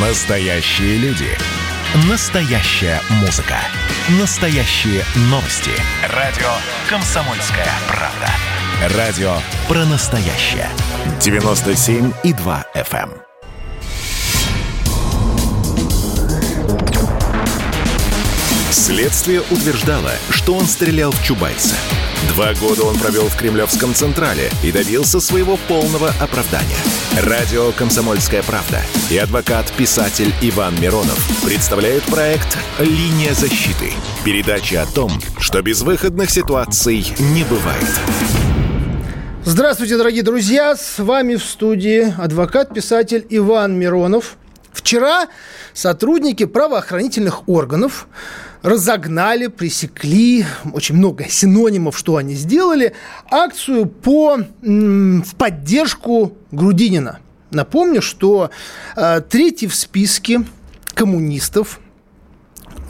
Настоящие люди. Настоящая музыка. Настоящие новости. Радио «Комсомольская правда». Радио про настоящее. 97,2 FM. Следствие утверждало, что он стрелял в Чубайса. Два года он провел в Кремлевском Централе и добился своего полного оправдания. Радио «Комсомольская правда» и адвокат-писатель Иван Миронов представляют проект «Линия защиты». Передача о том, что безвыходных ситуаций не бывает. Здравствуйте, дорогие друзья! С вами в студии адвокат-писатель Иван Миронов. Вчера сотрудники правоохранительных органов разогнали, пресекли, очень много синонимов, что они сделали, акцию по, в поддержку Грудинина. Напомню, что э, третий в списке коммунистов,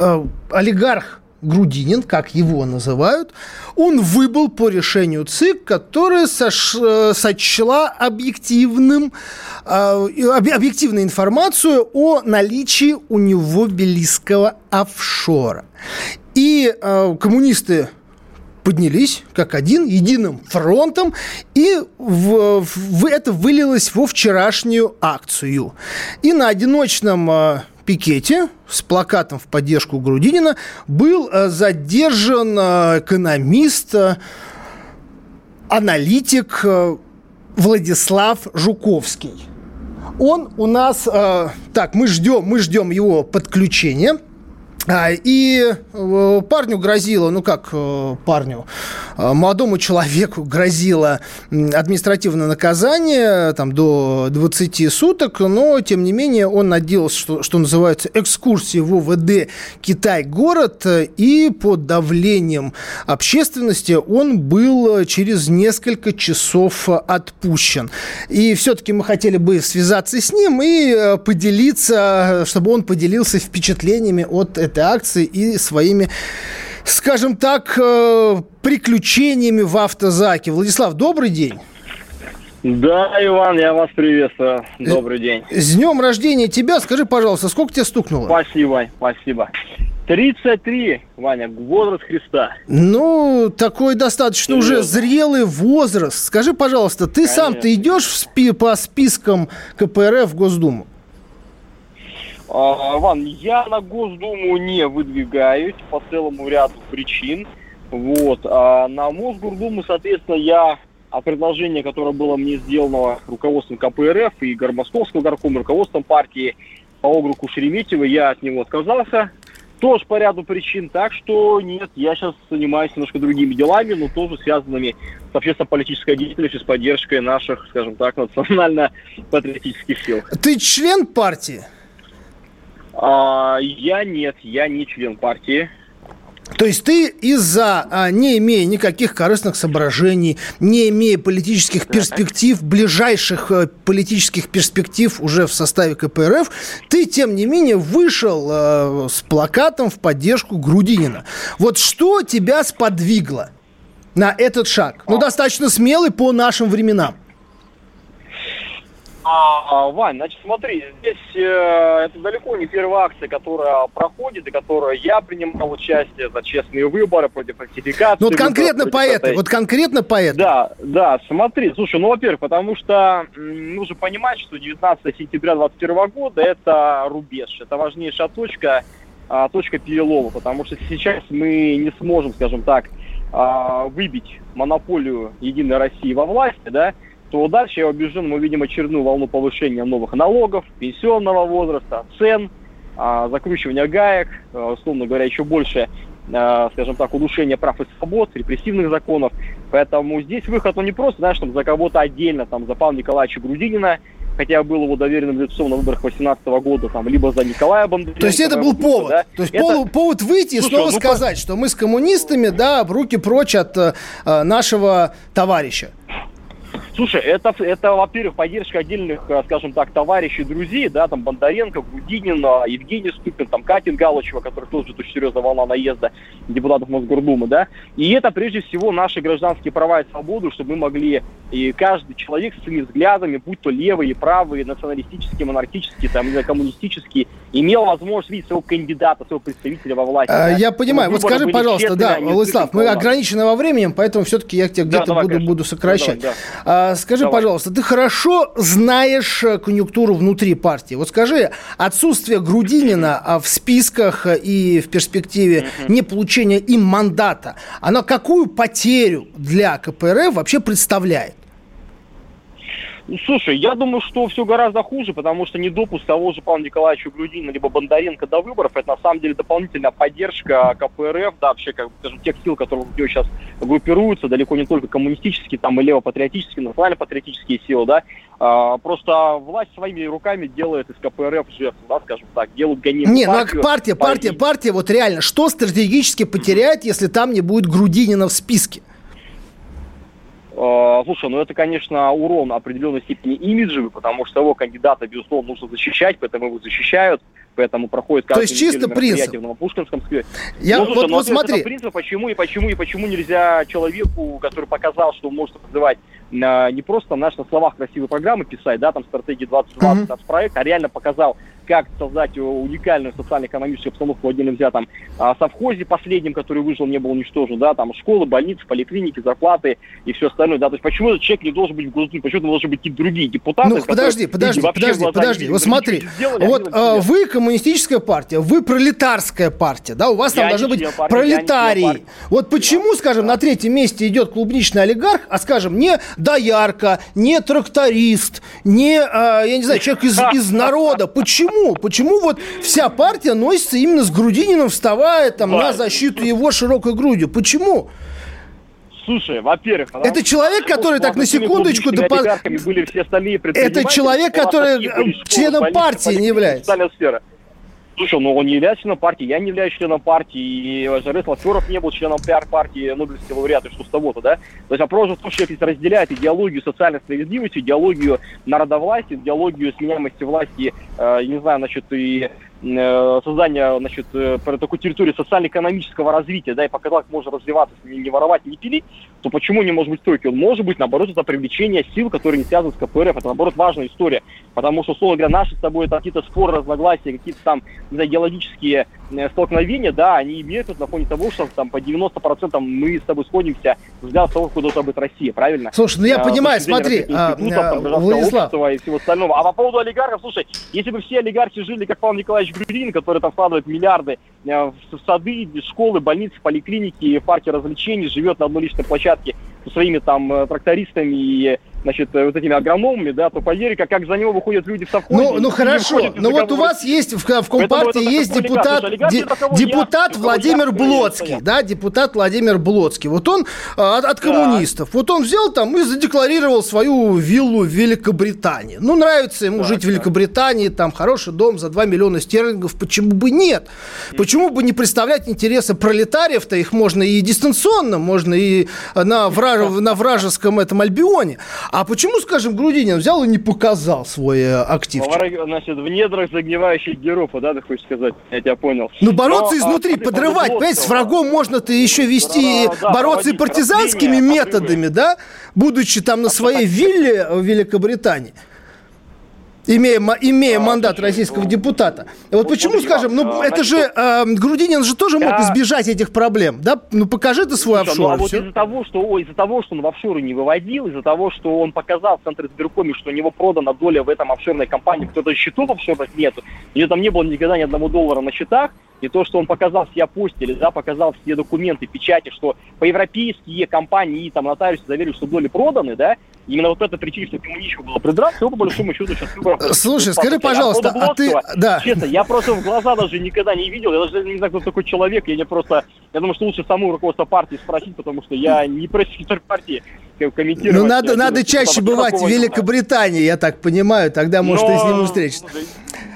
э, олигарх Грудинин, как его называют, он выбыл по решению ЦИК, которая сош... Э, сочла объективным, э, объективную информацию о наличии у него белийского офшора. И э, коммунисты поднялись как один, единым фронтом, и в, в, это вылилось во вчерашнюю акцию. И на одиночном пикете с плакатом в поддержку Грудинина был э, задержан э, экономист, э, аналитик Владислав Жуковский. Он у нас, так, мы ждем, мы ждем его подключения. А, и э, парню грозило, ну как э, парню, э, молодому человеку грозило административное наказание там, до 20 суток, но тем не менее он надеялся, что, что называется, экскурсии в ОВД Китай-город, и под давлением общественности он был через несколько часов отпущен. И все-таки мы хотели бы связаться с ним и поделиться, чтобы он поделился впечатлениями от этой этой акции и своими скажем так, э, приключениями в автозаке. Владислав, добрый день. Да, Иван, я вас приветствую. Добрый день. С днем рождения тебя. Скажи, пожалуйста, сколько тебе стукнуло? Спасибо, спасибо. 33, Ваня, возраст Христа. Ну, такой достаточно Серьезно. уже зрелый возраст. Скажи, пожалуйста, ты сам-то идешь в спи по спискам КПРФ в Госдуму? А, Ван, я на Госдуму не выдвигаюсь по целому ряду причин. Вот. А на Мосгордуму, соответственно, я а предложение, которое было мне сделано руководством КПРФ и Гормосковского горкома, руководством партии по округу Шереметьево, я от него отказался. Тоже по ряду причин. Так что нет, я сейчас занимаюсь немножко другими делами, но тоже связанными с общественно-политической деятельностью, с поддержкой наших, скажем так, национально-патриотических сил. Ты член партии? А, я нет, я не член партии. То есть ты из-за, а, не имея никаких корыстных соображений, не имея политических перспектив, ближайших а, политических перспектив уже в составе КПРФ, ты, тем не менее, вышел а, с плакатом в поддержку Грудинина. Вот что тебя сподвигло на этот шаг? Ну, достаточно смелый по нашим временам. А, Вань, значит, смотри, здесь э, это далеко не первая акция, которая проходит и которая я принимал участие за честные выборы против фальсификации. Ну вот конкретно по этой, вот конкретно по этой. Да, да, смотри, слушай, ну, во-первых, потому что нужно понимать, что 19 сентября 2021 года это рубеж, это важнейшая точка, а, точка перелома, потому что сейчас мы не сможем, скажем так, а, выбить монополию Единой России во власти, да, то дальше, я убежден, мы видим очередную волну повышения новых налогов, пенсионного возраста, цен, а, закручивания гаек, а, условно говоря, еще больше, а, скажем так, удушения прав и свобод, репрессивных законов. Поэтому здесь выход, ну не просто, знаешь, там за кого-то отдельно, там за Павла Николаевича Грудинина, хотя был его доверенным лицом на выборах 2018 года, там, либо за Николая Бондаренко. То есть это был повод? Да? То есть это... повод выйти и снова ну, сказать, по... что мы с коммунистами, да, руки прочь от э, нашего товарища. Слушай, это, это во-первых, поддержка отдельных, э, скажем так, товарищей, друзей, да, там Бондаренко, Грудинин, э, Евгений Ступин, там Катин Галычева, который тоже очень серьезная волна наезда депутатов Мосгордумы, да. И это, прежде всего, наши гражданские права и свободы, чтобы мы могли, и каждый человек с своими взглядами, будь то левые, правые, националистические, монархические, там, или коммунистические, имел возможность видеть своего кандидата, своего представителя во власти. А, да? Я понимаю. Вот скажи, пожалуйста, да, Владислав, мы ограничены во времени, поэтому все-таки я тебя где-то да, буду, буду сокращать. Да, давай, да. А, скажи, Давай. пожалуйста, ты хорошо знаешь э, конъюнктуру внутри партии. Вот скажи, отсутствие Грудинина а, в списках и в перспективе не получения им мандата, оно какую потерю для КПРФ вообще представляет? Ну, слушай, я думаю, что все гораздо хуже, потому что недопуск того же Павла Николаевича Грудинина либо Бондаренко до выборов, это на самом деле дополнительная поддержка КПРФ, да, вообще, как скажем, тех сил, которые в нее сейчас группируются, далеко не только коммунистические, там и левопатриотические, национально-патриотические силы, да, а, просто власть своими руками делает из КПРФ жертву, да, скажем так, делают гонимую Не, партию, ну а партия, партия, партия, вот реально, что стратегически потеряет, если там не будет Грудинина в списке? Э, слушай, ну это, конечно, урон определенной степени имиджевый, потому что его кандидата, безусловно, нужно защищать, поэтому его защищают, поэтому проходит То есть чисто принцип. в Новопушкинском сквере. Я, ну, слушай, вот, ну, вот смотри. принцип, почему и почему и почему нельзя человеку, который показал, что он может создавать а, не просто наш на словах красивые программы писать, да, там стратегии 2020 mm-hmm. проект, а реально показал, как создать уникальную социально-экономическую обстановку в отдельном взятом а, совхозе последнем, который выжил, не был уничтожен, да, там школы, больницы, поликлиники, зарплаты и все остальное, да, то есть почему этот человек не должен быть в Госдуме, почему это должны быть какие-то другие депутаты? Ну, подожди, подожди, подожди, подожди, вот смотри, сделали, вот а, вы коммунистическая партия, вы пролетарская партия, да, у вас я там должны быть партия, пролетарии. Вот почему, да, скажем, да. на третьем месте идет клубничный олигарх, а, скажем, не доярка, не тракторист, не, а, я не знаю, человек из, из народа, почему? Почему? Вот вся партия носится именно с Грудининым, вставая там на защиту его широкой грудью? Почему? Слушай, во-первых... Это человек, который, так, на секундочку... Допол... Были все остальные это человек, который членом партии не является. Сфера. Слушай, ну он не является членом партии, я не являюсь членом партии, и Жарес Лаферов не был членом пиар-партии Нобелевского лауреата, что с того-то, да? То есть вопрос в том, что если разделяет идеологию социальной справедливости, идеологию народовластия, идеологию сменяемости власти, э, не знаю, значит, и создания значит, э, такой территории социально-экономического развития, да, и показал, как можно развиваться, не, не воровать, не пилить, то почему не может быть стройки? Он может быть, наоборот, это привлечение сил, которые не связаны с КПРФ. Это, наоборот, важная история. Потому что, условно говоря, наши с тобой это какие-то споры, разногласия, какие-то там, не знаю, идеологические э, столкновения, да, они имеют на фоне того, что там по 90% мы с тобой сходимся взгляд того, куда быть Россия, правильно? Слушай, ну я а, понимаю, смотри, а, там, Владислав. и всего остального. А по поводу олигархов, слушай, если бы все олигархи жили, как Павел Николаевич товарищ Грудин, который там вкладывает миллиарды э, в сады, школы, больницы, поликлиники, парки развлечений, живет на одной личной площадке со своими там э, трактористами и значит, э, вот этими агрономами, да, то поверь, как, как за него выходят люди в совхозе. Ну, ну хорошо, но вот у вас есть, в, в Компартии есть депутат, де, депутат я, Владимир Блоцкий, да, депутат Владимир Блоцкий. Вот он а, от, от коммунистов, вот он взял там и задекларировал свою виллу в Великобритании. Ну, нравится ему так, жить в Великобритании, там хороший дом за 2 миллиона стерлингов, почему бы нет? Почему бы не представлять интересы пролетариев-то, их можно и дистанционно, можно и на, враж... на вражеском этом Альбионе. А почему, скажем, Грудинин взял и не показал свой э, актив? Значит, в недрах загнивающих героев, да, ты хочешь сказать? Я тебя понял. Ну, бороться Но, изнутри, а, подрывать, понимаете, с врагом можно-то еще вести, да, да, бороться и партизанскими методами, да, будучи там на своей вилле в Великобритании имея, имея а, мандат российского ну, депутата. Вот ну, почему, скажем, ну а, это же э, Грудинин же тоже мог избежать этих проблем, да? Ну покажи ты свой Слушай, офшор. Ну, а вот из-за того, что из-за того, что он в офшоры не выводил, из-за того, что он показал в Центре избиркоме, что у него продана доля в этом офшорной компании, кто-то счетов офшорных нету, у него там не было никогда ни одного доллара на счетах, и то, что он показал все апостили, да, показал все документы, печати, что по-европейские компании там нотариусы заверили, что доли проданы, да, именно вот эта причина, что к нему нечего было придраться, его по большому счету сейчас выборов... Слушай, скажи, пожалуйста, а, а ты... Да. Честно, я просто в глаза даже никогда не видел, я даже не знаю, кто такой человек, я не просто... Я думаю, что лучше саму руководство партии спросить, потому что я не пресс-секретарь партии, комментировать. Ну, надо, надо чаще бывать в Великобритании, я так понимаю, тогда, может, Но... и с ним встретиться.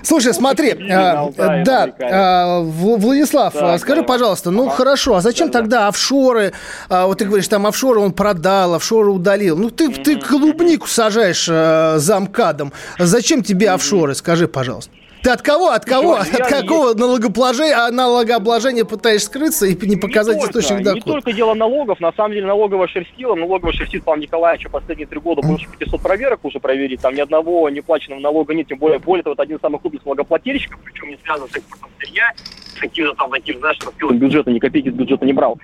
Слушай, смотри, а, да, а, Владислав, да, скажи, да, пожалуйста, ну ага. хорошо, а зачем да, тогда офшоры? А, вот ты говоришь, там офшоры он продал, офшоры удалил. Ну ты, mm-hmm. ты клубнику сажаешь а, замкадом. Зачем тебе mm-hmm. офшоры? Скажи, пожалуйста. Ты от кого, от кого, от какого есть... налогообложения, налогообложения пытаешься скрыться и не показать не источник дохода? Не только дело налогов, на самом деле налоговая шерстила, налоговая шерстит Павла Николаевича последние три года больше 500 проверок уже проверить, там ни одного неплаченного налога нет, тем более, более того, это один из самых крупных налогоплательщиков, причем не связан с экспортом сырья, с каким-то там таким, знаешь, распилом бюджета, ни копейки из бюджета не брал.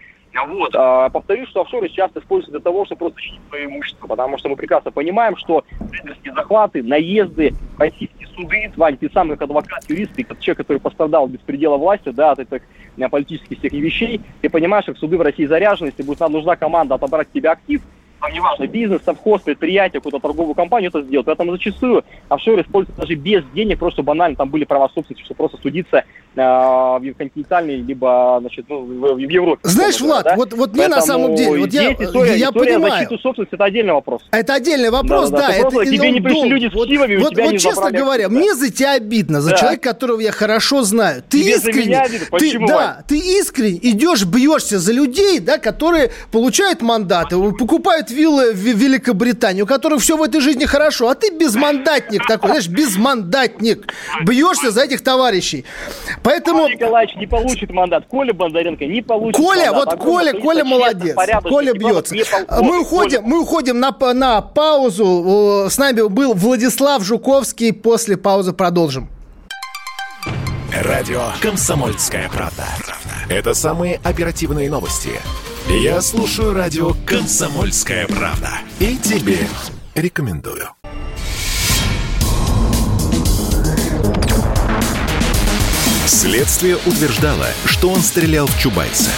Вот. А, повторюсь, что офшоры часто используются для того, чтобы просто защитить свое имущество, потому что мы прекрасно понимаем, что предательские захваты, наезды, российские суды, Вань, ты сам как адвокат, юрист, ты как человек, который пострадал без предела власти, да, от этих э, политических всех вещей, ты понимаешь, как суды в России заряжены, если будет нам нужна команда отобрать тебе актив, там неважно, бизнес, совхоз, предприятие, какую-то торговую компанию это сделать. Поэтому зачастую офшоры используются даже без денег, просто банально там были права собственности, чтобы просто судиться э, в континентальной, либо значит, ну, в, в Европе. Знаешь, Влад, да? вот, вот мне на самом деле, вот я, история, я история понимаю. защиту собственности это отдельный вопрос. Это отдельный вопрос, да. да, да. Это, просто, тебе не пришли люди с вот, кивами, вот, тебя вот, не честно говоря, да. мне за тебя обидно, за да. человека, которого я хорошо знаю. Ты тебе искренне, ты, да, ты искренне идешь, бьешься за людей, да, которые получают мандаты, покупают виллы в Великобритании, у которых все в этой жизни хорошо, а ты безмандатник такой, знаешь, безмандатник. Бьешься за этих товарищей. Поэтому... Коля Николаевич не получит мандат. Коля Бондаренко не получит Коля, мандат. вот а Коля, Коля молодец. Коля бьется. Мы уходим, мы уходим на, на паузу. С нами был Владислав Жуковский. После паузы продолжим. Радио «Комсомольская правда». Это самые оперативные новости. Я слушаю радио «Комсомольская правда». И тебе рекомендую. Следствие утверждало, что он стрелял в Чубайса.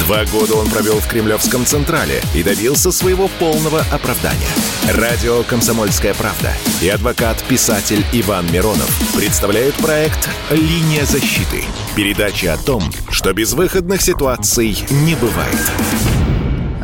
Два года он провел в Кремлевском Централе и добился своего полного оправдания. Радио «Комсомольская правда» и адвокат-писатель Иван Миронов представляют проект «Линия защиты». Передача о том, что безвыходных ситуаций не бывает.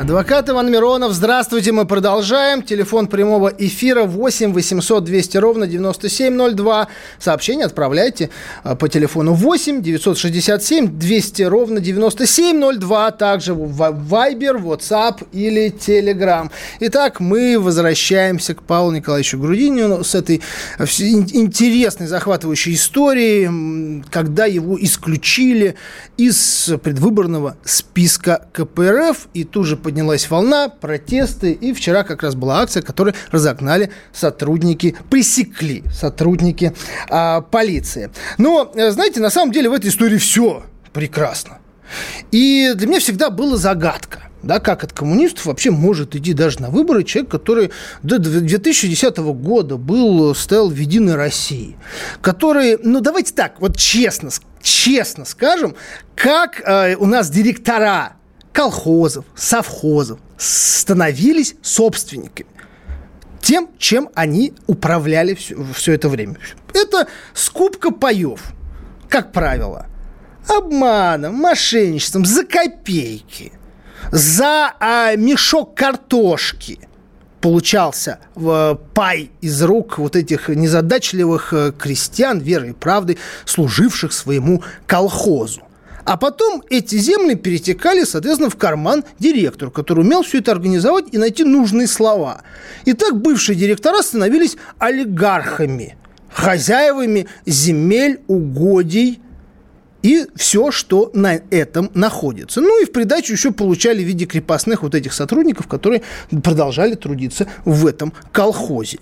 Адвокат Иван Миронов, здравствуйте, мы продолжаем. Телефон прямого эфира 8 800 200 ровно 9702. Сообщение отправляйте а, по телефону 8 967 200 ровно 9702. Также в Viber, WhatsApp или Telegram. Итак, мы возвращаемся к Павлу Николаевичу Грудинину с этой интересной, захватывающей историей, когда его исключили из предвыборного списка КПРФ и тут же поднялась волна, протесты, и вчера как раз была акция, которую разогнали сотрудники, пресекли сотрудники а, полиции. Но, э, знаете, на самом деле в этой истории все прекрасно. И для меня всегда была загадка. Да, как от коммунистов вообще может идти даже на выборы человек, который до 2010 года был, стоял в Единой России, который, ну давайте так, вот честно, честно скажем, как э, у нас директора колхозов, совхозов становились собственниками тем, чем они управляли все, все это время. Это скупка паев, как правило. Обманом, мошенничеством, за копейки, за а, мешок картошки получался в пай из рук вот этих незадачливых э, крестьян, верой и правдой, служивших своему колхозу. А потом эти земли перетекали, соответственно, в карман директору, который умел все это организовать и найти нужные слова. И так бывшие директора становились олигархами, хозяевами земель, угодий и все, что на этом находится. Ну и в придачу еще получали в виде крепостных вот этих сотрудников, которые продолжали трудиться в этом колхозе.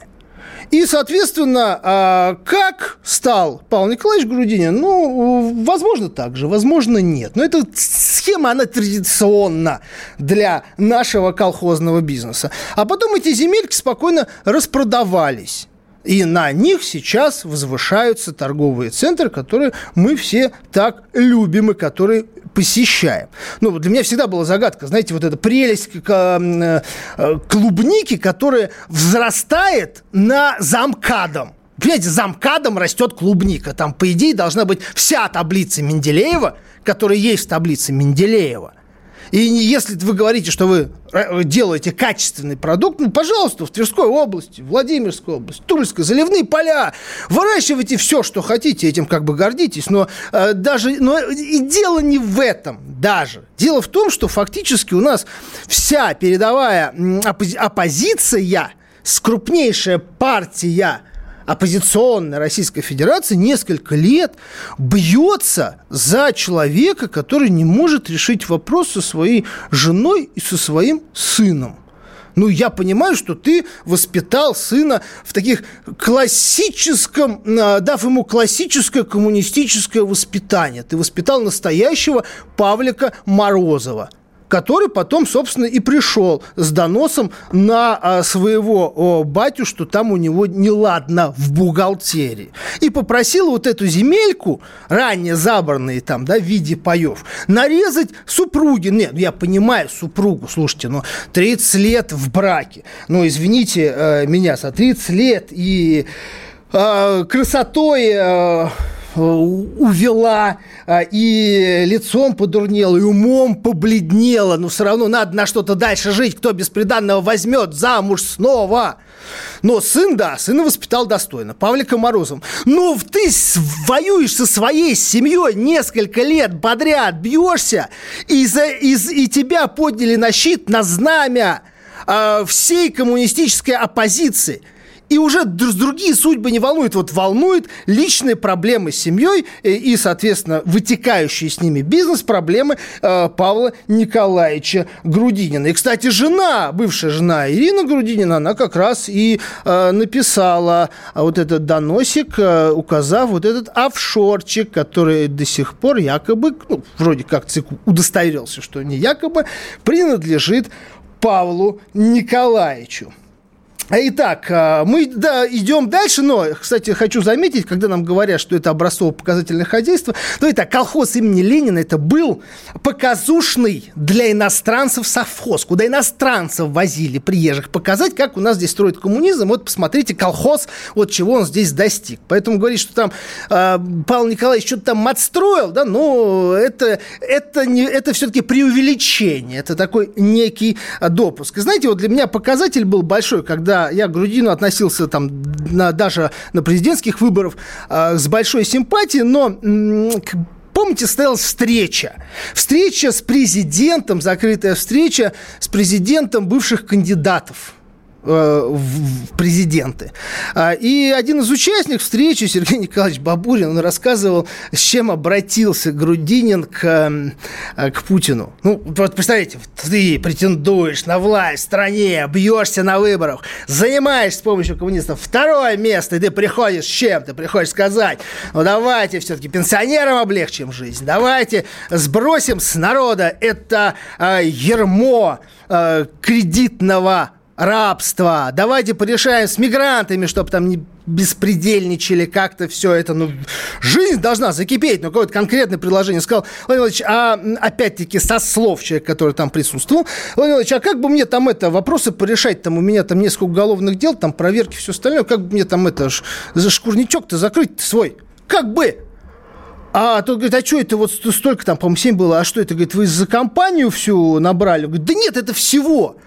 И, соответственно, а, как стал Павел Николаевич Грудинин? Ну, возможно, так же, возможно, нет. Но эта схема, она традиционна для нашего колхозного бизнеса. А потом эти земельки спокойно распродавались. И на них сейчас возвышаются торговые центры, которые мы все так любим и которые посещаем. Ну, для меня всегда была загадка, знаете, вот эта прелесть э, клубники, которая взрастает на замкадом. Понимаете, замкадом растет клубника. Там, по идее, должна быть вся таблица Менделеева, которая есть в таблице Менделеева. И если вы говорите, что вы э, делаете качественный продукт, ну, пожалуйста, в Тверской области, Владимирской области, Тульской, заливные поля, выращивайте все, что хотите, этим как бы гордитесь, но э, даже, но и дело не в этом даже. Дело в том, что фактически у нас вся передовая оппози- оппозиция, с крупнейшая партия оппозиционная Российской Федерации несколько лет бьется за человека, который не может решить вопрос со своей женой и со своим сыном. Ну, я понимаю, что ты воспитал сына в таких классическом, а, дав ему классическое коммунистическое воспитание. Ты воспитал настоящего Павлика Морозова который потом, собственно, и пришел с доносом на а, своего батю, что там у него неладно в бухгалтерии. И попросил вот эту земельку, ранее забранные там, да, в виде паев, нарезать супруги. Нет, я понимаю супругу, слушайте, но 30 лет в браке. Ну, извините э, меня, за 30 лет и э, красотой... Э, увела, э, и лицом подурнела, и умом побледнела. Но все равно надо на что-то дальше жить. Кто бесприданного возьмет замуж снова? Но сын, да, сына воспитал достойно. Павлика Морозом. Но ты воюешь со своей семьей несколько лет подряд, бьешься, и, за, и, и тебя подняли на щит, на знамя э, всей коммунистической оппозиции – и уже другие судьбы не волнуют. Вот волнует личные проблемы с семьей э, и, соответственно, вытекающие с ними бизнес-проблемы э, Павла Николаевича Грудинина. И, кстати, жена, бывшая жена Ирина Грудинина, она как раз и э, написала вот этот доносик, указав вот этот офшорчик, который до сих пор якобы, ну, вроде как ЦИК удостоверился, что не якобы, принадлежит Павлу Николаевичу. Итак, а, мы да, идем дальше, но, кстати, хочу заметить, когда нам говорят, что это образцово-показательное хозяйство, то это колхоз имени Ленина, это был показушный для иностранцев совхоз, куда иностранцев возили приезжих показать, как у нас здесь строят коммунизм. Вот посмотрите, колхоз, вот чего он здесь достиг. Поэтому говорить, что там э, Павел Николаевич что-то там отстроил, да, но это, это, не, это все-таки преувеличение, это такой некий допуск. И знаете, вот для меня показатель был большой, когда я к Грудину относился там на, даже на президентских выборах э, с большой симпатией, но помните, состоялась встреча. Встреча с президентом, закрытая встреча с президентом бывших кандидатов в президенты. А, и один из участников встречи, Сергей Николаевич Бабурин, он рассказывал, с чем обратился Грудинин к, э, к Путину. Ну, вот представляете, ты претендуешь на власть в стране, бьешься на выборах, занимаешь с помощью коммунистов второе место, и ты приходишь с чем? Ты приходишь сказать, ну давайте все-таки пенсионерам облегчим жизнь, давайте сбросим с народа это э, ермо э, кредитного рабство, давайте порешаем с мигрантами, чтобы там не беспредельничали как-то все это. Ну, жизнь должна закипеть, но какое-то конкретное предложение. Сказал, Владимир Владимирович, а опять-таки со слов человека, который там присутствовал, Владимир Владимирович, а как бы мне там это, вопросы порешать, там у меня там несколько уголовных дел, там проверки, все остальное, как бы мне там это, за шкурничок-то закрыть свой? Как бы? А тот говорит, а что это вот столько там, по-моему, 7 было, а что это, говорит, вы за компанию всю набрали? Говорит, да нет, это всего.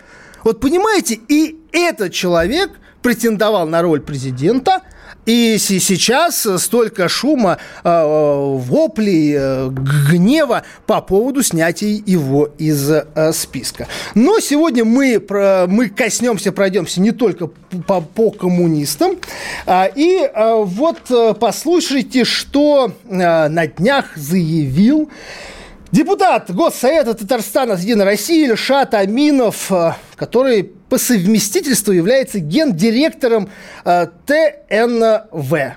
Вот понимаете, и этот человек претендовал на роль президента, и сейчас столько шума, э, воплей, э, гнева по поводу снятия его из э, списка. Но сегодня мы, мы коснемся, пройдемся не только по, по коммунистам. А, и вот послушайте, что на днях заявил Депутат Госсовета Татарстана от «Единой России» Ильшат Аминов, э, который по совместительству является гендиректором э, ТНВ.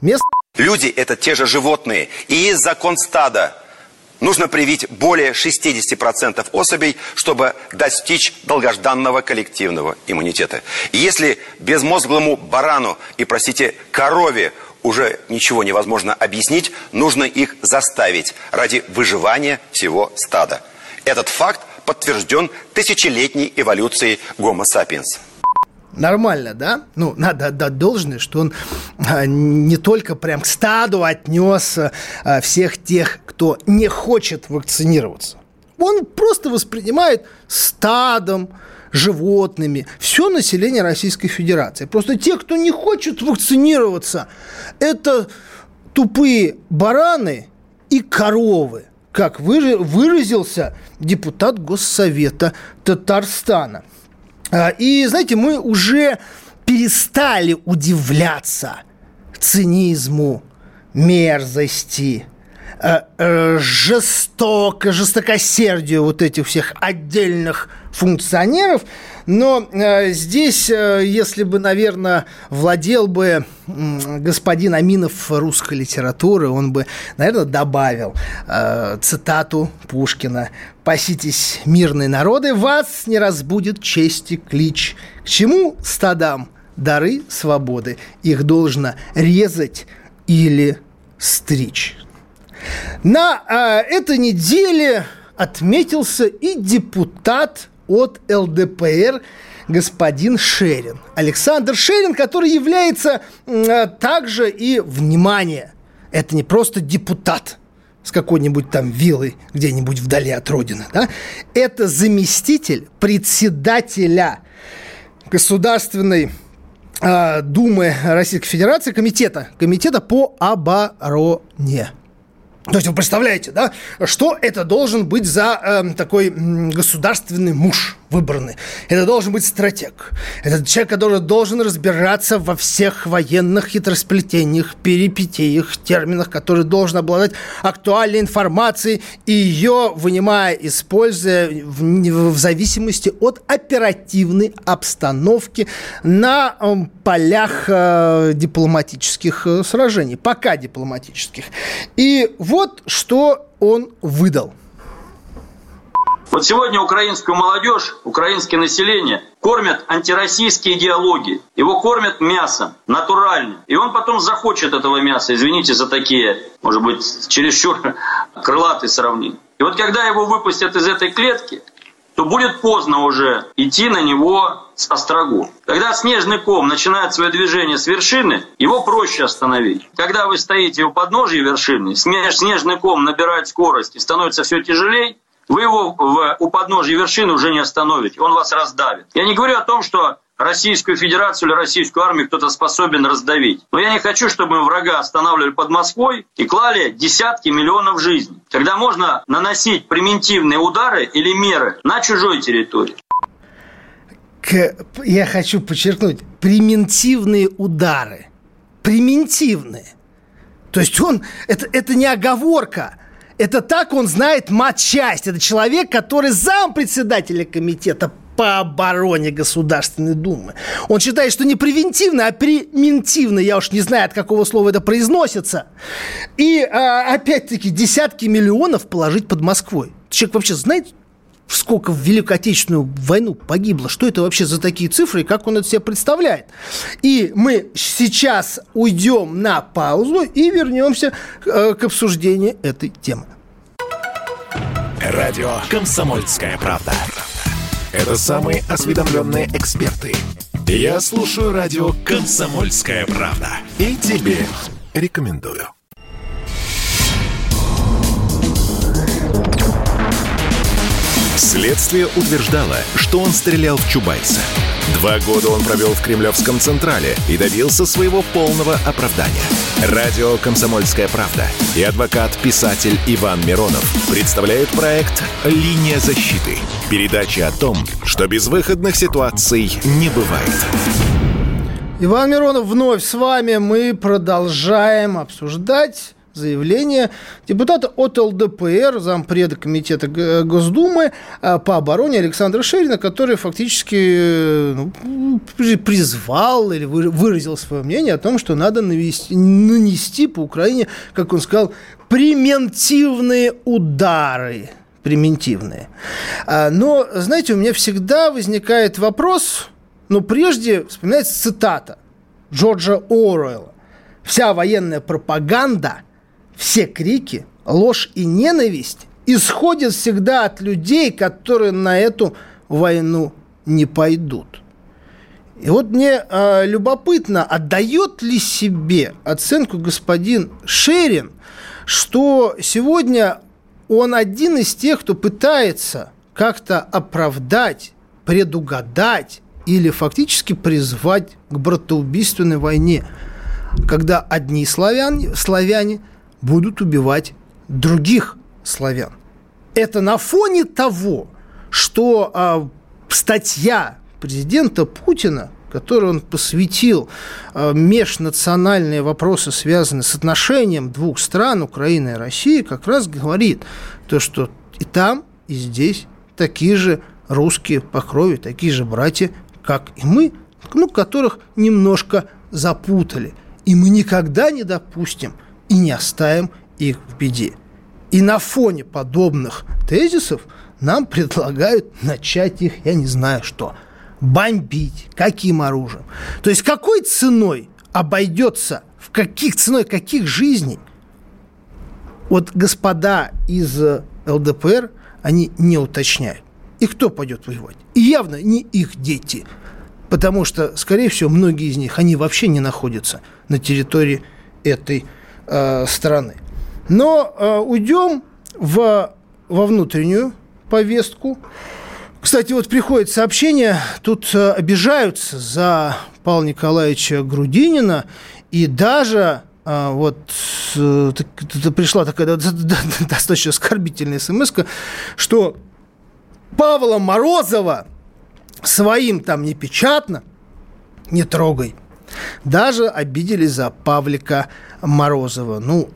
Мест... Люди – это те же животные. И есть закон стада. Нужно привить более 60% особей, чтобы достичь долгожданного коллективного иммунитета. И если безмозглому барану и, простите, корове уже ничего невозможно объяснить, нужно их заставить ради выживания всего стада. Этот факт подтвержден тысячелетней эволюцией Homo sapiens. Нормально, да? Ну, надо отдать должное, что он а, не только прям к стаду отнес а, всех тех, кто не хочет вакцинироваться. Он просто воспринимает стадом, животными, все население Российской Федерации. Просто те, кто не хочет вакцинироваться, это тупые бараны и коровы, как выразился депутат Госсовета Татарстана. А, и, знаете, мы уже перестали удивляться цинизму, мерзости, жестоко, жестокосердию вот этих всех отдельных функционеров. Но э, здесь, э, если бы, наверное, владел бы э, господин Аминов русской литературы, он бы, наверное, добавил э, цитату Пушкина «Паситесь, мирные народы, вас не разбудит чести клич. К чему стадам дары свободы? Их должно резать или стричь». На э, этой неделе отметился и депутат от ЛДПР господин Шерин. Александр Шерин, который является э, также и, внимание, это не просто депутат с какой-нибудь там виллой где-нибудь вдали от родины, да? Это заместитель председателя Государственной э, Думы Российской Федерации, комитета, комитета по обороне. То есть вы представляете, да, что это должен быть за э, такой государственный муж выбранный? Это должен быть стратег. Это человек, который должен разбираться во всех военных хитросплетениях, перипетиях, терминах, который должен обладать актуальной информацией и ее вынимая, используя в, в зависимости от оперативной обстановки на э, полях э, дипломатических э, сражений, пока дипломатических. И вот что он выдал. Вот сегодня украинскую молодежь, украинское население кормят антироссийские идеологии. Его кормят мясом, натурально. И он потом захочет этого мяса. Извините за такие, может быть, чересчур крылатые сравнения. И вот когда его выпустят из этой клетки, то будет поздно уже идти на него с острогу. Когда снежный ком начинает свое движение с вершины, его проще остановить. Когда вы стоите у подножия вершины, снежный ком набирает скорость и становится все тяжелее, вы его в, у подножия вершины уже не остановите, он вас раздавит. Я не говорю о том, что Российскую Федерацию или Российскую армию кто-то способен раздавить. Но я не хочу, чтобы мы врага останавливали под Москвой и клали десятки миллионов жизней. Когда можно наносить примитивные удары или меры на чужой территории. Я хочу подчеркнуть, примитивные удары. Примитивные. То есть он, это, это не оговорка. Это так он знает матчасть. Это человек, который зам председателя комитета по обороне Государственной Думы. Он считает, что не превентивно, а превентивно. Я уж не знаю, от какого слова это произносится. И, а, опять-таки, десятки миллионов положить под Москвой. Человек вообще знает, сколько в Великую Отечественную войну погибло, что это вообще за такие цифры и как он это себе представляет. И мы сейчас уйдем на паузу и вернемся э, к обсуждению этой темы. Радио «Комсомольская правда». Это самые осведомленные эксперты. Я слушаю радио «Комсомольская правда». И тебе рекомендую. Следствие утверждало, что он стрелял в Чубайса. Два года он провел в Кремлевском Централе и добился своего полного оправдания. Радио «Комсомольская правда» и адвокат-писатель Иван Миронов представляют проект «Линия защиты». Передача о том, что безвыходных ситуаций не бывает. Иван Миронов вновь с вами. Мы продолжаем обсуждать заявление депутата от ЛДПР, зампреда комитета Госдумы а, по обороне Александра Шерина, который фактически э, ну, призвал или выразил свое мнение о том, что надо навести, нанести по Украине, как он сказал, превентивные удары. Превентивные. А, но, знаете, у меня всегда возникает вопрос, но прежде вспоминается цитата Джорджа Оруэлла. Вся военная пропаганда – все крики, ложь и ненависть исходят всегда от людей, которые на эту войну не пойдут. И вот мне э, любопытно, отдает ли себе оценку господин Шерин, что сегодня он один из тех, кто пытается как-то оправдать, предугадать или фактически призвать к братоубийственной войне, когда одни славяне, славяне будут убивать других славян. Это на фоне того, что а, статья президента Путина, которую он посвятил а, межнациональные вопросы, связанные с отношением двух стран, Украины и России, как раз говорит то, что и там, и здесь такие же русские по крови, такие же братья, как и мы, ну, которых немножко запутали. И мы никогда не допустим и не оставим их в беде. И на фоне подобных тезисов нам предлагают начать их, я не знаю что, бомбить. Каким оружием? То есть какой ценой обойдется, в каких ценой каких жизней вот господа из ЛДПР, они не уточняют. И кто пойдет воевать? И явно не их дети. Потому что, скорее всего, многие из них, они вообще не находятся на территории этой э, страны. Но э, уйдем в, во внутреннюю повестку. Кстати, вот приходит сообщение, тут э, обижаются за Павла Николаевича Грудинина, и даже э, вот э, пришла такая достаточно оскорбительная смс что Павла Морозова своим там непечатно не трогай. Даже обиделись за Павлика Морозова. Ну,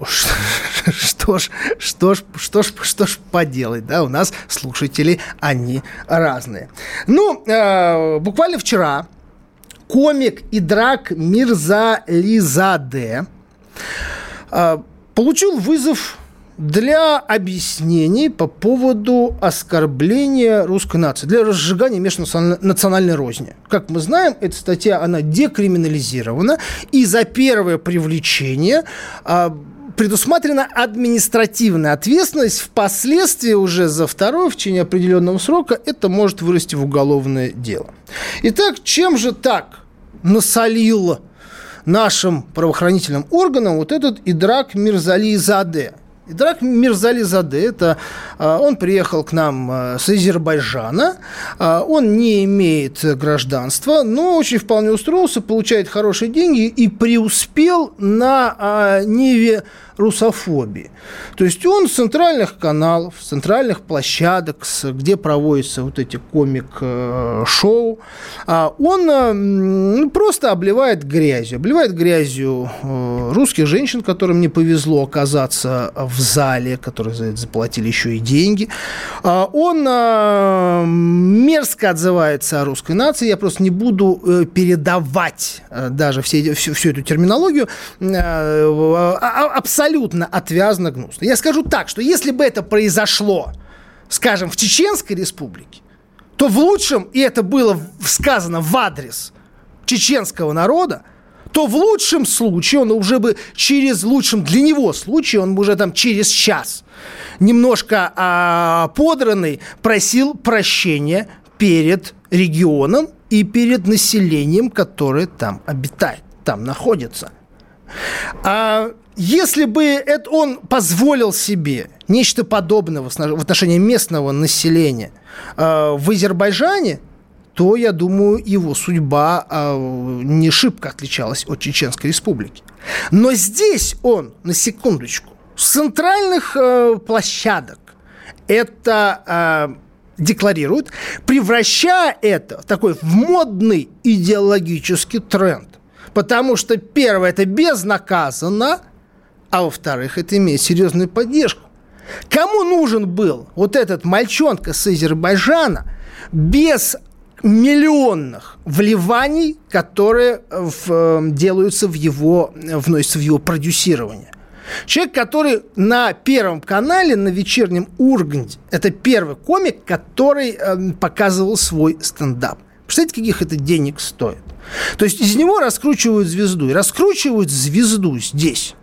что ж, что ж, что ж, что ж поделать, да, у нас слушатели, они разные. Ну, э, буквально вчера комик и драк Мирза Лизаде э, получил вызов для объяснений по поводу оскорбления русской нации, для разжигания межнациональной розни. Как мы знаем, эта статья, она декриминализирована, и за первое привлечение а, предусмотрена административная ответственность. Впоследствии уже за второе, в течение определенного срока, это может вырасти в уголовное дело. Итак, чем же так насолил нашим правоохранительным органам вот этот Идрак Мирзали Заде – Идрак Мирзализаде, это а, он приехал к нам а, с Азербайджана, а, он не имеет гражданства, но очень вполне устроился, получает хорошие деньги и преуспел на Ниве русофобии. То есть он с центральных каналов, с центральных площадок, где проводятся вот эти комик-шоу, а он ну, просто обливает грязью. Обливает грязью э, русских женщин, которым не повезло оказаться в зале, которые за это заплатили еще и деньги. А он э, мерзко отзывается о русской нации. Я просто не буду э, передавать даже все, всю, всю эту терминологию. Абсолютно абсолютно отвязно гнусно. Я скажу так, что если бы это произошло, скажем, в Чеченской республике, то в лучшем, и это было сказано в адрес чеченского народа, то в лучшем случае он уже бы через лучшем для него случае он бы уже там через час немножко а, подранный просил прощения перед регионом и перед населением, которое там обитает, там находится. А если бы это он позволил себе нечто подобное в отношении местного населения э, в Азербайджане, то, я думаю, его судьба э, не шибко отличалась от Чеченской республики. Но здесь он, на секундочку, с центральных э, площадок это декларирует, превращая это в такой в модный идеологический тренд. Потому что, первое, это безнаказанно – а во-вторых, это имеет серьезную поддержку. Кому нужен был вот этот мальчонка с Азербайджана без миллионных вливаний, которые в, э, делаются в его, вносятся в его продюсирование. Человек, который на Первом канале, на вечернем Урганте, это первый комик, который э, показывал свой стендап. Представляете, каких это денег стоит? То есть из него раскручивают звезду. И раскручивают звезду здесь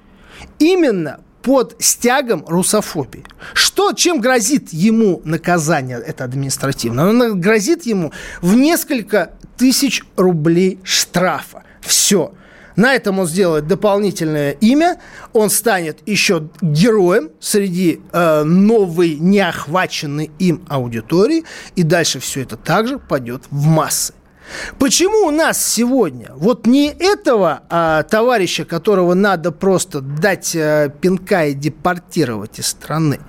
именно под стягом русофобии. Что, чем грозит ему наказание это административное? Оно грозит ему в несколько тысяч рублей штрафа. Все. На этом он сделает дополнительное имя, он станет еще героем среди э, новой неохваченной им аудитории, и дальше все это также пойдет в массы. Почему у нас сегодня вот не этого а, товарища, которого надо просто дать а, пинка и депортировать из страны,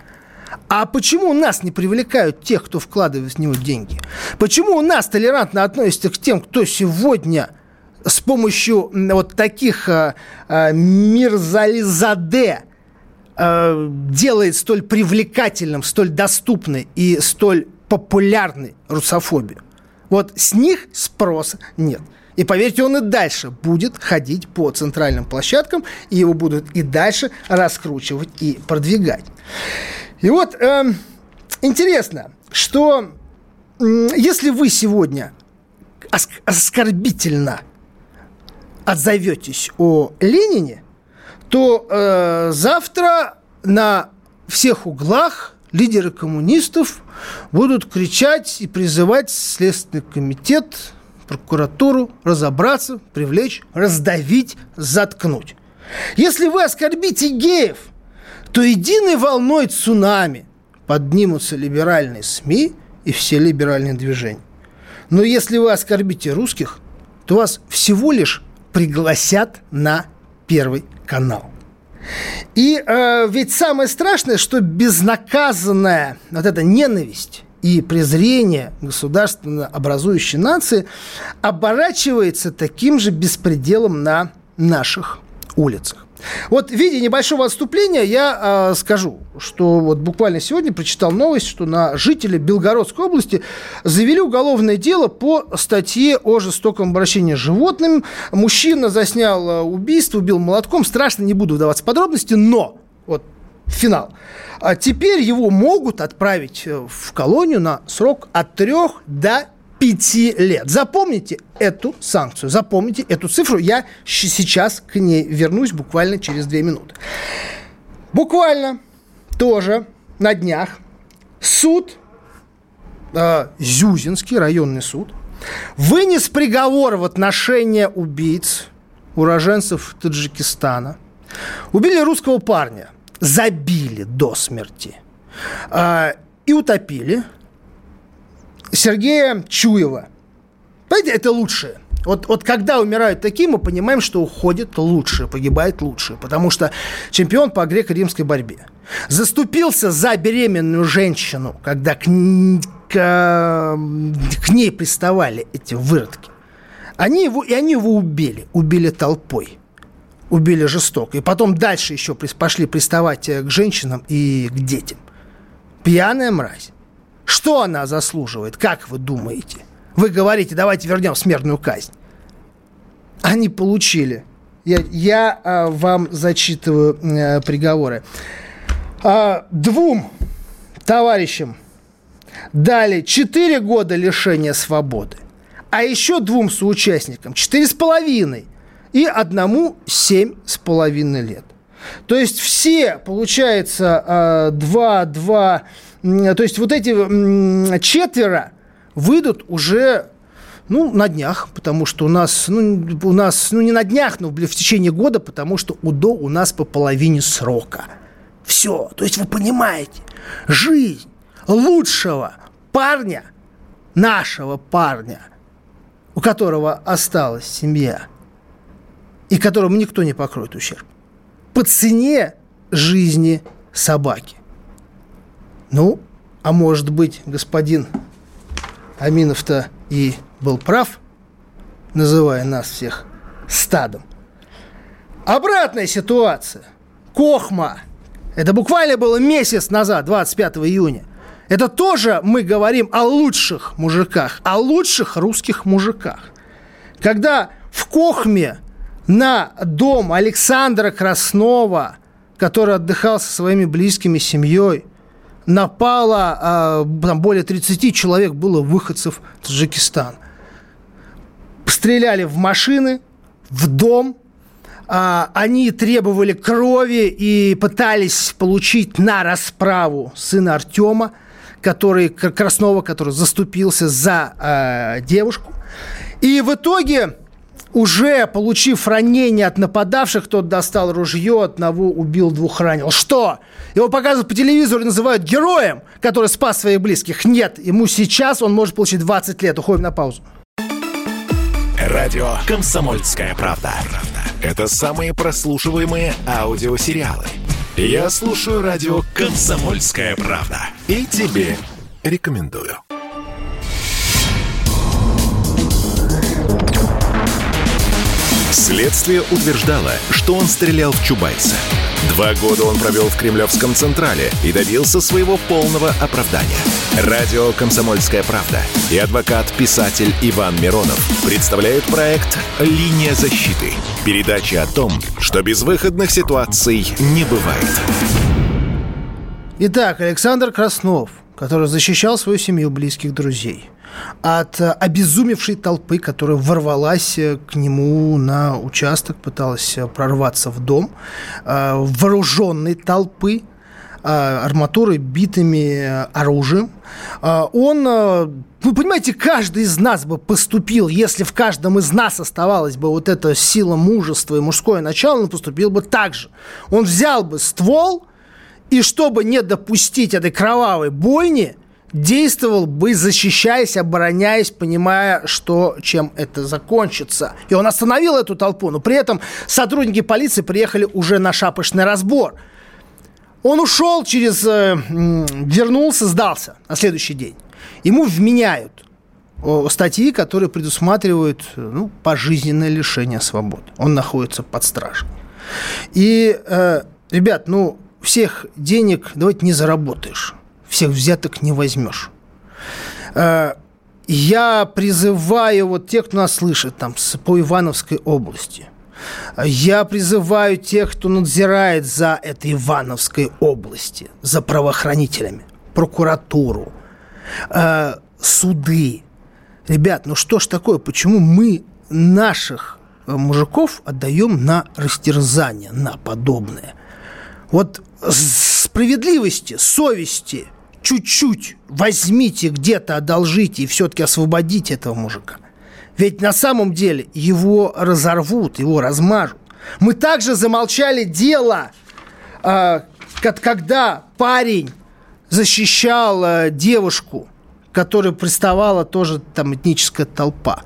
а почему у нас не привлекают тех, кто вкладывает в него деньги? Почему у нас толерантно относятся к тем, кто сегодня с помощью вот таких а, а, Мирзализаде а, делает столь привлекательным, столь доступной и столь популярной русофобию? Вот с них спроса нет. И поверьте, он и дальше будет ходить по центральным площадкам, и его будут и дальше раскручивать и продвигать. И вот э, интересно, что э, если вы сегодня оскорбительно отзоветесь о Ленине, то э, завтра на всех углах лидеры коммунистов будут кричать и призывать Следственный комитет, прокуратуру разобраться, привлечь, раздавить, заткнуть. Если вы оскорбите геев, то единой волной цунами поднимутся либеральные СМИ и все либеральные движения. Но если вы оскорбите русских, то вас всего лишь пригласят на Первый канал. И э, ведь самое страшное, что безнаказанная вот эта ненависть и презрение государственно образующей нации оборачивается таким же беспределом на наших улицах. Вот в виде небольшого отступления я э, скажу, что вот буквально сегодня прочитал новость, что на жителя Белгородской области завели уголовное дело по статье о жестоком обращении с животным. Мужчина заснял э, убийство, убил молотком. Страшно, не буду вдаваться в подробности, но вот финал. А теперь его могут отправить э, в колонию на срок от трех до пяти лет. Запомните эту санкцию, запомните эту цифру. Я сейчас к ней вернусь буквально через две минуты. Буквально тоже на днях суд, э, Зюзинский районный суд, вынес приговор в отношении убийц, уроженцев Таджикистана. Убили русского парня, забили до смерти э, и утопили – Сергея Чуева. Понимаете, это лучшее. Вот, вот когда умирают такие, мы понимаем, что уходит лучше, погибает лучше. Потому что чемпион по греко-римской борьбе. Заступился за беременную женщину, когда к, к, к ней приставали эти выродки. Они его, и они его убили. Убили толпой. Убили жестоко. И потом дальше еще пошли приставать э, к женщинам и к детям. Пьяная мразь. Что она заслуживает, как вы думаете? Вы говорите, давайте вернем смертную казнь. Они получили. Я, я а, вам зачитываю а, приговоры. А, двум товарищам дали 4 года лишения свободы, а еще двум соучастникам 4,5 и одному 7,5 лет. То есть все, получается, 2, 2, то есть вот эти четверо выйдут уже ну, на днях, потому что у нас, ну, у нас, ну, не на днях, но в течение года, потому что УДО у нас по половине срока. Все. То есть вы понимаете, жизнь лучшего парня, нашего парня, у которого осталась семья, и которому никто не покроет ущерб, по цене жизни собаки. Ну, а может быть, господин Аминов-то и был прав, называя нас всех стадом. Обратная ситуация. Кохма. Это буквально было месяц назад, 25 июня. Это тоже мы говорим о лучших мужиках, о лучших русских мужиках. Когда в Кохме на дом Александра Краснова, который отдыхал со своими близкими семьей, напало, а, там более 30 человек было выходцев Таджикистана. Стреляли в машины, в дом, а, они требовали крови и пытались получить на расправу сына Артема, который, Краснова, который заступился за э, девушку. И в итоге уже получив ранение от нападавших, тот достал ружье, одного убил, двух ранил. Что? Его показывают по телевизору и называют героем, который спас своих близких. Нет, ему сейчас он может получить 20 лет. Уходим на паузу. Радио «Комсомольская правда». Это самые прослушиваемые аудиосериалы. Я слушаю радио «Комсомольская правда». И тебе рекомендую. Следствие утверждало, что он стрелял в Чубайса. Два года он провел в Кремлевском Централе и добился своего полного оправдания. Радио «Комсомольская правда» и адвокат-писатель Иван Миронов представляют проект «Линия защиты». Передача о том, что безвыходных ситуаций не бывает. Итак, Александр Краснов, который защищал свою семью, близких друзей – от э, обезумевшей толпы, которая ворвалась э, к нему на участок, пыталась э, прорваться в дом, вооруженной толпы, арматурой, битыми оружием. Он, вы понимаете, каждый из нас бы поступил, если в каждом из нас оставалась бы вот эта сила мужества и мужское начало, он поступил бы так же. Он взял бы ствол, и чтобы не допустить этой кровавой бойни, действовал бы, защищаясь, обороняясь, понимая, что чем это закончится. И он остановил эту толпу, но при этом сотрудники полиции приехали уже на шапочный разбор. Он ушел через... Э, вернулся, сдался на следующий день. Ему вменяют статьи, которые предусматривают ну, пожизненное лишение свободы. Он находится под стражей. И, э, ребят, ну, всех денег давайте не заработаешь всех взяток не возьмешь. Э, я призываю вот тех, кто нас слышит там по Ивановской области. Я призываю тех, кто надзирает за этой Ивановской области, за правоохранителями, прокуратуру, э, суды. Ребят, ну что ж такое, почему мы наших э, мужиков отдаем на растерзание, на подобное? Вот справедливости, совести – чуть-чуть возьмите где-то, одолжите и все-таки освободите этого мужика. Ведь на самом деле его разорвут, его размажут. Мы также замолчали дело, э, когда парень защищал э, девушку, которая приставала тоже там этническая толпа.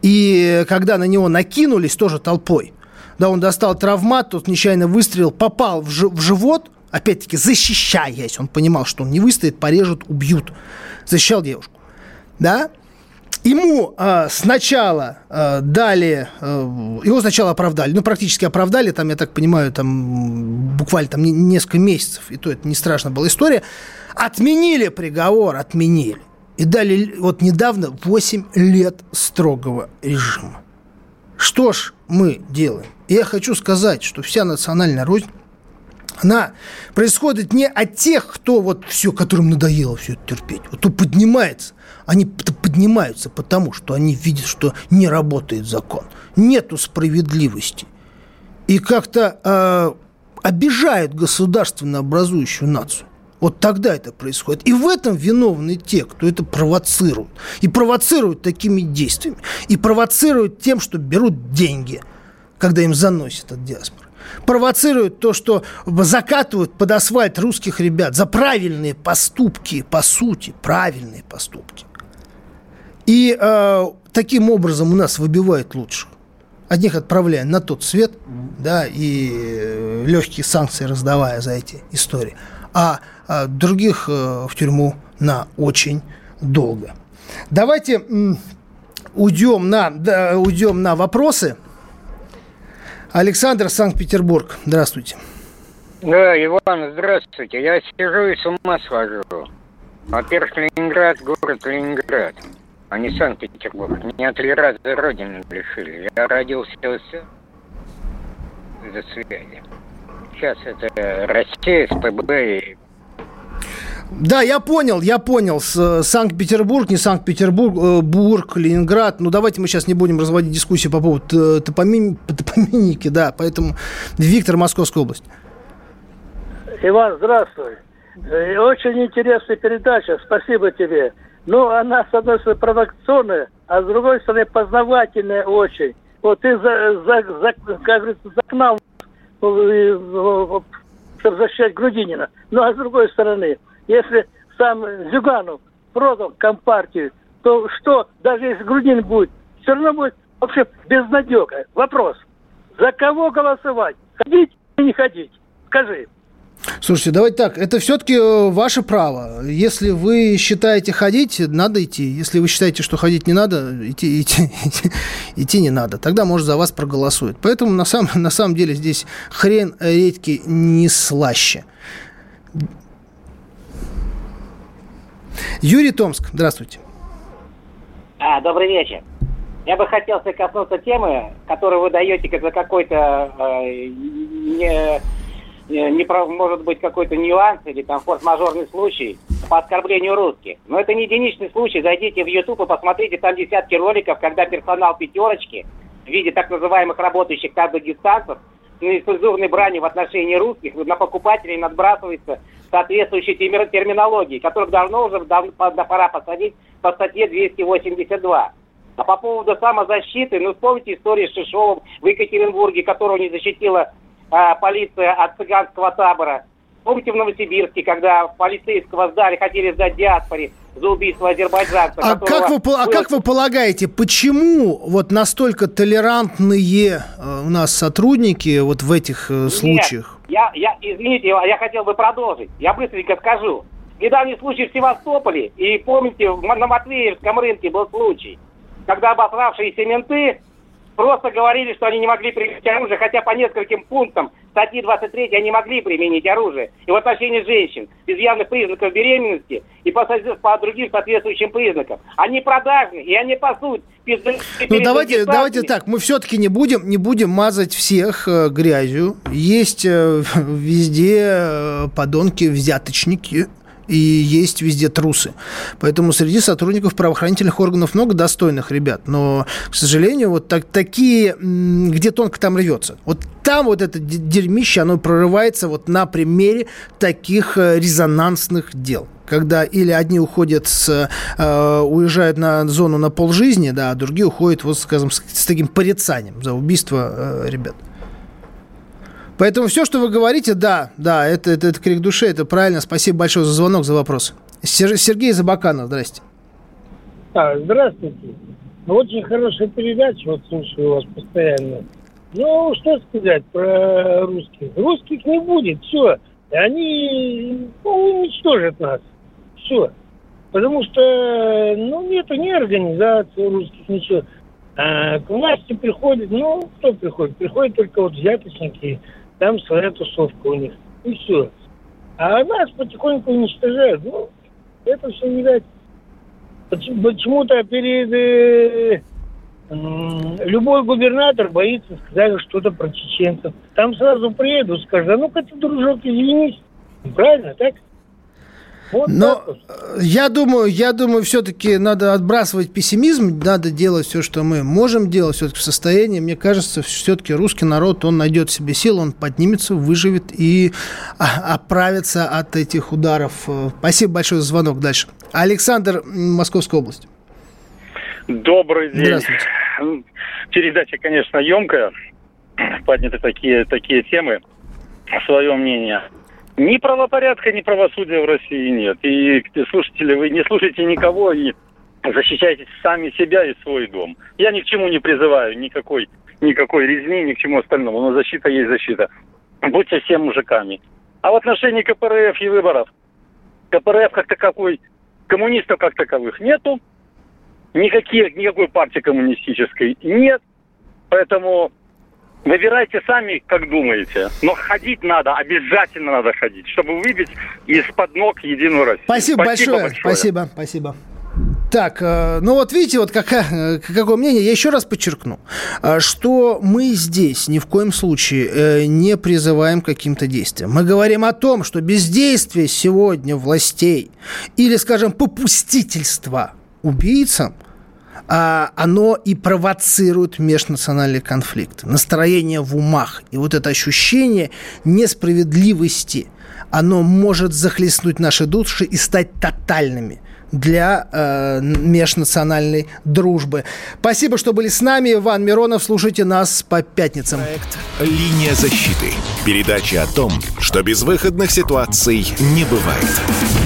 И когда на него накинулись тоже толпой, да, он достал травмат, тот нечаянно выстрелил, попал в, в живот – опять-таки, защищаясь, он понимал, что он не выстоит, порежут, убьют. Защищал девушку. Да? Ему э, сначала э, дали, э, его сначала оправдали, ну, практически оправдали, там, я так понимаю, там буквально там несколько месяцев, и то это не страшно была история. Отменили приговор, отменили. И дали вот недавно 8 лет строгого режима. Что ж мы делаем? я хочу сказать, что вся национальная рознь она происходит не от тех, кто вот все, которым надоело все это терпеть. Вот кто поднимается. Они поднимаются потому, что они видят, что не работает закон. Нету справедливости. И как-то э, обижают государственно образующую нацию. Вот тогда это происходит. И в этом виновны те, кто это провоцирует. И провоцируют такими действиями. И провоцируют тем, что берут деньги, когда им заносят от диаспоры провоцируют то, что закатывают под асфальт русских ребят за правильные поступки, по сути, правильные поступки. И э, таким образом у нас выбивают лучше. Одних отправляя на тот свет, да, и э, легкие санкции раздавая за эти истории, а, а других э, в тюрьму на очень долго. Давайте уйдем на, да, уйдем на вопросы. Александр, Санкт-Петербург. Здравствуйте. Да, Иван, здравствуйте. Я сижу и с ума схожу. Во-первых, Ленинград, город Ленинград, а не Санкт-Петербург. Меня три раза родины лишили. Я родился за связи. Сейчас это Россия, СПБ и да, я понял, я понял. С, Санкт-Петербург, не Санкт-Петербург, э, Бург, Ленинград. Ну, давайте мы сейчас не будем разводить дискуссию по поводу топомим, топоминики, да. Поэтому Виктор, Московская область. Иван, здравствуй. Э, очень интересная передача, спасибо тебе. Ну, она, с одной стороны, провокационная, а с другой стороны, познавательная очень. вот ты за, за, за, как говорится, загнал, чтобы защищать Грудинина. Ну, а с другой стороны, если сам Зюганов продал Компартию, то что, даже если Грудинин будет, все равно будет вообще безнадега. Вопрос, за кого голосовать? Ходить или не ходить? Скажи. Слушайте, давайте так, это все-таки э, ваше право. Если вы считаете ходить, надо идти. Если вы считаете, что ходить не надо, идти, идти, идти, идти не надо. Тогда, может, за вас проголосуют. Поэтому, на самом, на самом деле, здесь хрен редьки не слаще. Юрий Томск, здравствуйте. А, добрый вечер. Я бы хотел коснуться темы, которую вы даете как за какой-то э, не, не, может быть какой-то нюанс или там форс-мажорный случай по оскорблению русских. Но это не единичный случай. Зайдите в YouTube и посмотрите, там десятки роликов, когда персонал пятерочки в виде так называемых работающих таблодистанцев на нецензурной брани в отношении русских на покупателей надбрасывается соответствующей терминологии, которых давно уже давно, пора посадить по статье 282. А по поводу самозащиты, ну вспомните историю с Шишовым в Екатеринбурге, которого не защитила а, полиция от цыганского табора. Помните в Новосибирске, когда полицейского сдали, хотели сдать диаспоре за убийство азербайджанца. А, как вы, а как вы полагаете, почему вот настолько толерантные э, у нас сотрудники вот в этих э, Нет, случаях? Я, я, извините, я хотел бы продолжить. Я быстренько скажу. Недавний случай в Севастополе, и помните, на Матвеевском рынке был случай, когда обосравшиеся менты просто говорили, что они не могли применить оружие, хотя по нескольким пунктам статьи 23 они могли применить оружие. И в отношении женщин без явных признаков беременности и по, по другим соответствующим признакам. Они продажны, и они пасут. Ну давайте, давайте так, мы все-таки не будем, не будем мазать всех э, грязью. Есть э, везде э, подонки, взяточники, и есть везде трусы. Поэтому среди сотрудников правоохранительных органов много достойных ребят. Но, к сожалению, вот так, такие, где тонко там рвется. Вот там вот это дерьмище, оно прорывается вот на примере таких э, резонансных дел когда или одни уходят с, э, уезжают на зону на полжизни, да, а другие уходят, вот, скажем, с, с таким порицанием за убийство э, ребят. Поэтому все, что вы говорите, да, да, это, это, это крик души, это правильно. Спасибо большое за звонок, за вопрос. Сергей Забаканов, здрасте. А, здравствуйте. Ну, очень хорошая передача, вот слушаю вас постоянно. Ну, что сказать про русских? Русских не будет, все. Они ну, уничтожат нас. Все. Потому что, ну, нету ни организации русских, ничего. А к власти приходит, ну, кто приходит? Приходят только вот взяточники, там своя тусовка у них. И все. А нас потихоньку уничтожают. Ну, это все, видать, почему-то перед... Э, любой губернатор боится сказать что-то про чеченцев. Там сразу приедут, скажут, а ну-ка ты, дружок, извинись. Правильно, так? Вот Но вот. я думаю, я думаю, все-таки надо отбрасывать пессимизм, надо делать все, что мы можем делать все-таки в состоянии. Мне кажется, все-таки русский народ, он найдет себе силу, он поднимется, выживет и а, оправится от этих ударов. Спасибо большое за звонок. Дальше. Александр, Московская область. Добрый день. Здравствуйте. Передача, конечно, емкая. Подняты такие, такие темы. Свое мнение. Ни правопорядка, ни правосудия в России нет. И слушатели, вы не слушайте никого и защищайте сами себя и свой дом. Я ни к чему не призываю, никакой, никакой резни, ни к чему остальному. Но защита есть защита. Будьте все мужиками. А в отношении КПРФ и выборов, КПРФ как таковой, коммунистов как таковых нету, никаких, никакой партии коммунистической нет. Поэтому Выбирайте сами, как думаете. Но ходить надо, обязательно надо ходить, чтобы выбить из-под ног Единую Россию. Спасибо, спасибо большое. большое. Спасибо, спасибо. Так, э, ну вот видите, вот какая, какое мнение. Я еще раз подчеркну, э, что мы здесь ни в коем случае э, не призываем к каким-то действиям. Мы говорим о том, что бездействие сегодня властей или, скажем, попустительство убийцам – оно и провоцирует межнациональный конфликт, настроение в умах. И вот это ощущение несправедливости оно может захлестнуть наши души и стать тотальными для э, межнациональной дружбы. Спасибо, что были с нами. Иван Миронов. Слушайте нас по пятницам. Проект «Линия защиты». Передача о том, что безвыходных ситуаций не бывает.